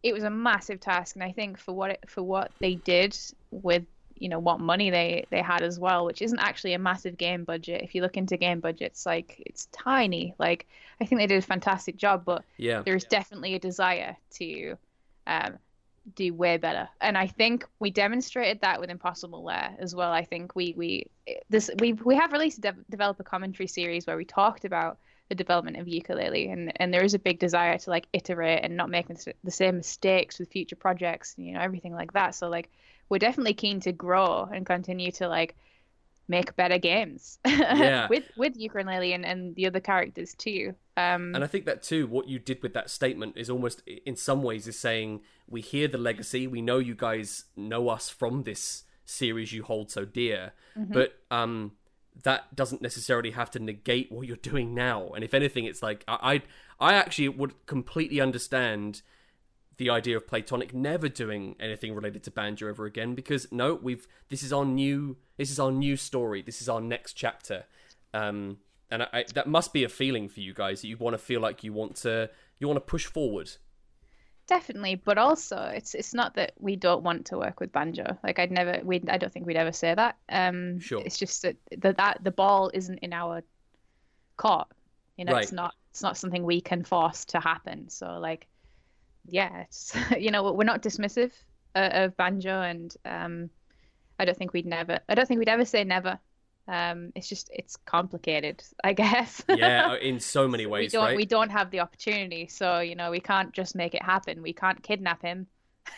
it was a massive task. And I think for what it, for what they did with you know what money they they had as well, which isn't actually a massive game budget. If you look into game budgets, like it's tiny. Like I think they did a fantastic job, but Yeah. there's definitely a desire to um, do way better, and I think we demonstrated that with Impossible Lair as well. I think we we this we we have released a de- developer commentary series where we talked about the development of Yooka-Laylee, and and there is a big desire to like iterate and not make the the same mistakes with future projects, you know, everything like that. So like we're definitely keen to grow and continue to like make better games Yeah. with with Yooka-Laylee and, and the other characters too. Um, And I think that too, what you did with that statement is almost, in some ways, is saying we hear the legacy. We know you guys know us from this series you hold so dear, but um, that doesn't necessarily have to negate what you're doing now. And if anything, it's like I, I, I actually would completely understand the idea of Playtonic never doing anything related to Banjo ever again because no, we've this is our new this is our new story. This is our next chapter. Um, and I, I, that must be a feeling for you guys that you want to feel like you want to you want to push forward. Definitely, but also it's it's not that we don't want to work with banjo. Like I'd never we I don't think we'd ever say that. Um Sure. it's just that that, that the ball isn't in our court. You know, it's not it's not something we can force to happen. So like yeah, it's you know, we're not dismissive uh, of banjo and um I don't think we'd never I don't think we'd ever say never. Um it's just it's complicated, I guess. Yeah, in so many ways we don't right? we don't have the opportunity so you know we can't just make it happen we can't kidnap him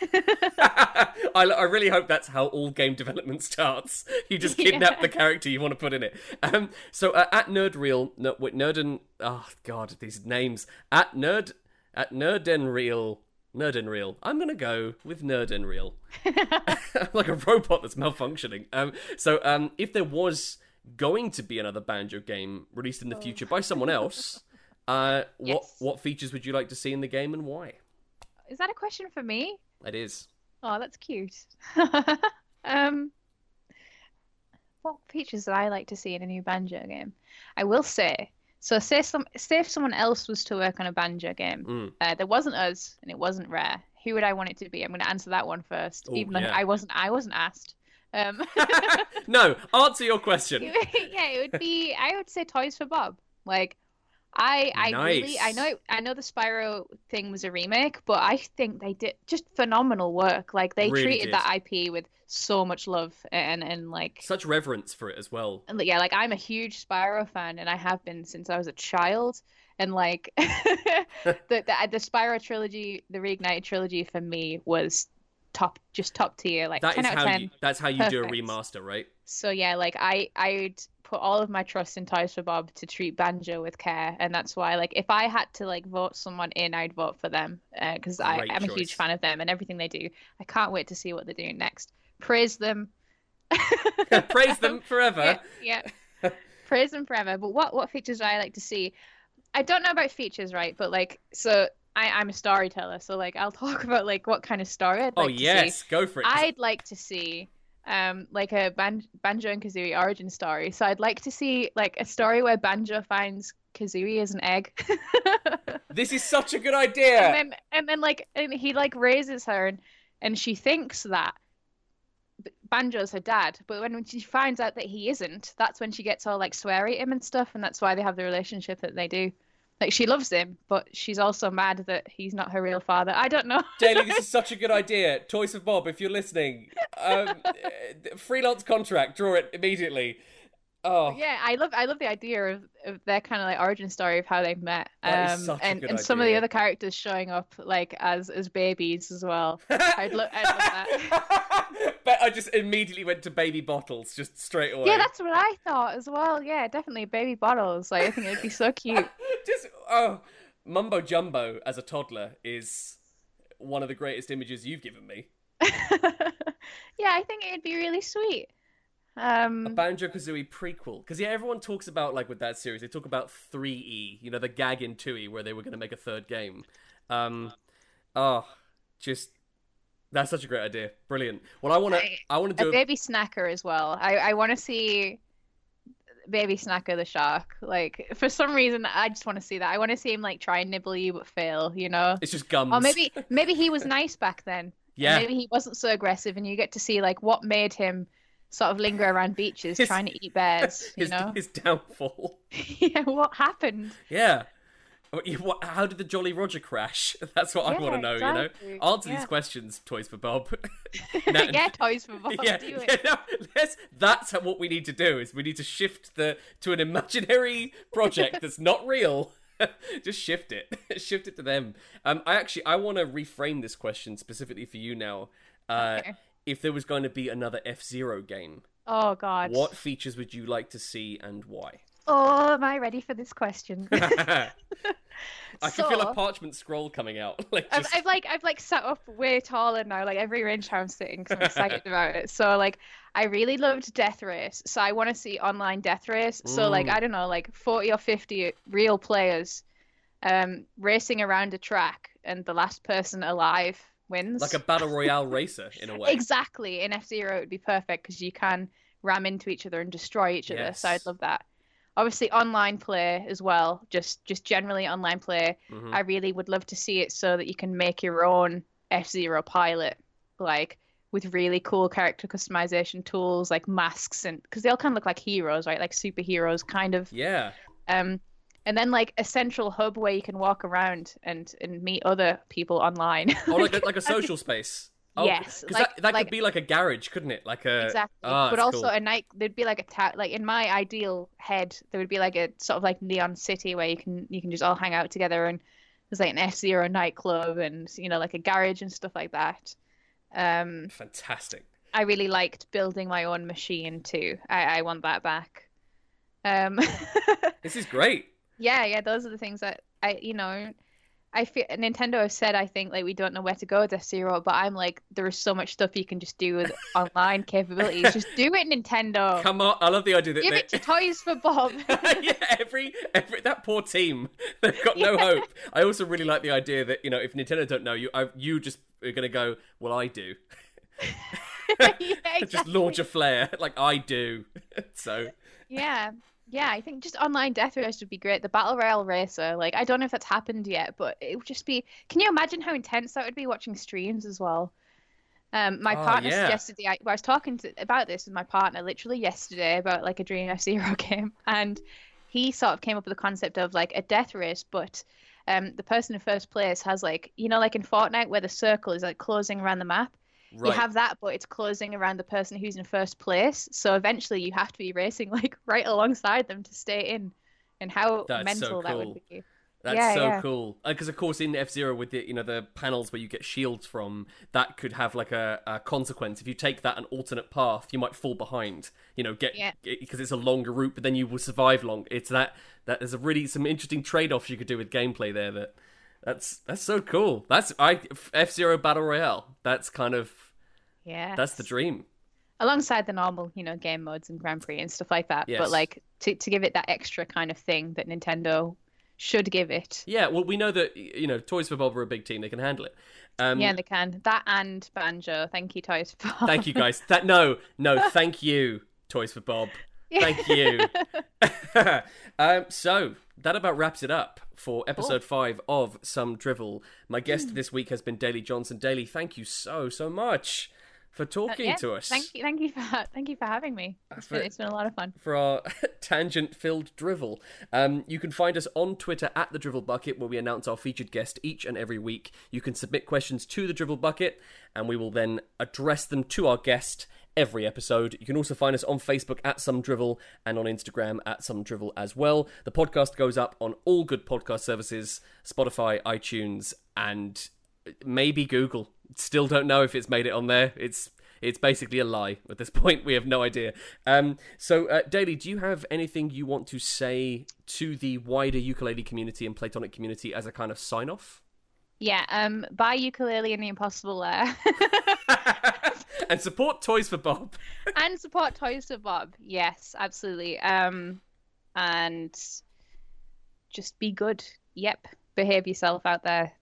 I, I really hope that's how all game development starts. You just kidnap Yeah. the character you want to put in it. Um, so uh, at Nerdreal, no, wait, Nerden, oh god, these names at Nerd at Nerdenreal, Nerdenreal. I'm gonna go with nerd I'm like a robot that's malfunctioning. Um, so um, if there was going to be another banjo game released in the future by someone else, uh, what Yes. what features would you like to see in the game and why? is that a question for me It is. oh that's cute um what features that i like to see in a new banjo game i will say so say some say if someone else was to work on a banjo game Mm. uh, that wasn't us and it wasn't rare who would i want it to be i'm going to answer that one first Ooh, even though yeah. i wasn't i wasn't asked um no, answer your question. yeah, it would be. I would say Toys for Bob. Like, I, I really, I know, I know the Spyro thing was a remake, but I think they did just phenomenal work. Like, they Really treated did. that IP with so much love and and like, Such reverence for it as well. and, yeah, like I'm a huge Spyro fan, and I have been since I was a child. And like, the, the the Spyro trilogy, the Reignited trilogy for me was top, just top tier. Like That ten is out of how ten. you. That's how you do a remaster, right? So yeah, like I I'd put all of my trust in Toys for Bob to treat Banjo with care, and that's why like if I had to like vote someone in, I'd vote for them uh, because I Great am a huge fan of them and everything they do. I can't wait to see what they're doing next. Praise them. Praise them forever. Yeah, yeah. praise them forever. But what what features do I like to see? I don't know about features, right? But like so. I, I'm a storyteller, so like I'll talk about like what kind of story I'd oh like to see. yes, go for it. I'd like to see um like a Ban- Banjo and Kazooie origin story. So I'd like to see like a story where Banjo finds Kazooie as an egg. This is such a good idea. and then and then like and he like raises her and and she thinks that Banjo's her dad, but when, she finds out that he isn't, that's when she gets all like sweary at him and stuff, and that's why they have the relationship that they do. Like she loves him, but she's also mad that he's not her real father. I don't know. Daily, this is such a good idea. Toys for Bob, if you're listening, um, uh, freelance contract, draw it immediately. Oh, Yeah, I love I love the idea of, of their kind of like origin story of how they met. Um, and and some of the other characters showing up like as as babies as well. I'd lo- I'd love that. but I just immediately went to baby bottles just straight away. Yeah, that's what I thought as well. Yeah, definitely baby bottles. Like I think it'd be so cute. Just oh, mumbo jumbo as a toddler is one of the greatest images you've given me. yeah, I think it'd be really sweet. Um, A Banjo Kazooie prequel, because yeah, everyone talks about like with that series, they talk about three E, you know, the gag in two E, where they were going to make a third game. Um, oh, just that's such a great idea, brilliant. Well, I want to, I- I want to do. A, baby snacker as well. I I want to see baby snacker the shark. Like for some reason, I just want to see that. I want to see him like try and nibble you but fail. You know. it's just gums. Or maybe maybe he was nice back then. yeah, Maybe he wasn't so aggressive, and you get to see like what made him sort of linger around beaches His- trying to eat bears. You his know. his downfall. yeah. What happened? Yeah. What- How did the Jolly Roger crash? That's what I Yeah, want to know. exactly. You know, answer these questions, Toys for Bob. Now- yeah, toys for Bob. yeah, do yeah, no, let's, that's what we need to do. Is we need to shift the to an imaginary project that's not real. Just shift it, shift it to them. Um, I actually I want to reframe this question specifically for you now. Uh, Okay. If there was going to be another F Zero game, Oh God. what features would you like to see and why? Oh, am I ready for this question? I can feel a parchment scroll coming out. Like I've, I've like I've like sat up way taller now, like every range how I'm sitting, 'cause I'm excited about it. So like I really loved Death Race, so I want to see online Death Race. So like Mm. I don't know, like 40 or 50 real players, um, racing around a track, and the last person alive wins. like a battle royale racer in a way. Exactly. In F Zero, it would be perfect because you can ram into each other and destroy each other. So I'd love that. Obviously, online play as well. Just just generally online play. Mhm. I really would love to see it so that you can make your own F Zero pilot, like with really cool character customization tools like masks and because they all kind of look like heroes, right? Like superheroes, kind of. Yeah. Um, and then like a central hub where you can walk around and and meet other people online. Or like a, like a social space. Oh, Yes, because like- that, that like- could be like a garage, couldn't it? Like a exactly Ah, but also cool. a night there'd be like a ta- like in my ideal head there would be like a sort of like neon city where you can you can just all hang out together and there's like an f-zero nightclub and you know like a garage and stuff like that um fantastic. i really liked building my own machine too i i want that back um This is great. yeah yeah those are the things that i you know I feel Nintendo has said I think like we don't know where to go with F Zero, but I'm like there is so much stuff you can just do with online capabilities. Just do it, Nintendo. Come on, I love the idea that Give they... it to Toys for Bob. yeah, every, every that poor team, they've got no Yeah. hope. I also really like the idea that you know if Nintendo don't know you, I, you just are gonna go. Well, I do. yeah, Just launch a flare like I do. so yeah, yeah. I think just online Death Race would be great. The Battle Royale Racer, like I don't know if that's happened yet, but it would just be. Can you imagine how intense that would be watching streams as well? Um, my Oh, partner yeah. suggested the. I was talking to, about this with my partner literally yesterday about like a Dream F Zero game, and he sort of came up with the concept of like a death race, but um, the person in first place has like you know like in Fortnite where the circle is like closing around the map. Right, You have that, but it's closing around the person who's in first place. So eventually, you have to be racing like right alongside them to stay in. And how That's so mental that would be. That's Yeah, so yeah. cool. Uh, because of course, in F Zero, with the you know the panels where you get shields from, that could have like a, a consequence. If you take that an alternate path, you might fall behind. You know, get Yeah. because it's a longer route, but then you will survive long. It's that that there's a really some interesting trade offs you could do with gameplay there. That that's that's so cool. That's I F Zero Battle Royale. That's kind of Yeah. that's the dream. alongside the normal, you know, game modes and Grand Prix and stuff like that. Yes. But like to to give it that extra kind of thing that Nintendo should give it. Yeah, well, we know that you know Toys for Bob are a big team; they can handle it. Um, yeah, they can. That and Banjo. Thank you, Toys for Bob. Thank you, guys. That no, no, thank you, Toys for Bob. Thank you. um, so that about wraps it up for episode five of Some Drivel. My guest this week has been Daly Johnson. Daly, thank you so so much for talking Uh, Yeah, to us Thank you, thank you for thank you for having me. It's been, it's been a lot of fun. for our tangent-filled drivel. Um, you can find us on Twitter at the Drivel Bucket, where we announce our featured guest each and every week. You can submit questions to the Drivel Bucket, and we will then address them to our guest every episode. You can also find us on Facebook at Some Drivel and on Instagram at Some Drivel as well. The podcast goes up on all good podcast services Spotify, iTunes, and maybe Google. Still don't know if it's made it on there. It's it's basically a lie at this point. We have no idea. Um, so, uh, Daly, do you have anything you want to say to the wider Yooka-Laylee community and Playtonic community as a kind of sign off? Yeah, um, buy Yooka-Laylee and the impossible lair. and support Toys for Bob. and support Toys for Bob. Yes, absolutely. Um, and just be good. Yep, behave yourself out there.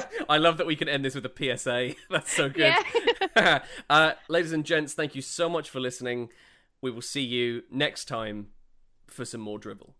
I love that we can end this with a PSA. That's so good. Yeah. uh, ladies and gents, thank you so much for listening. We will see you next time for some more dribble.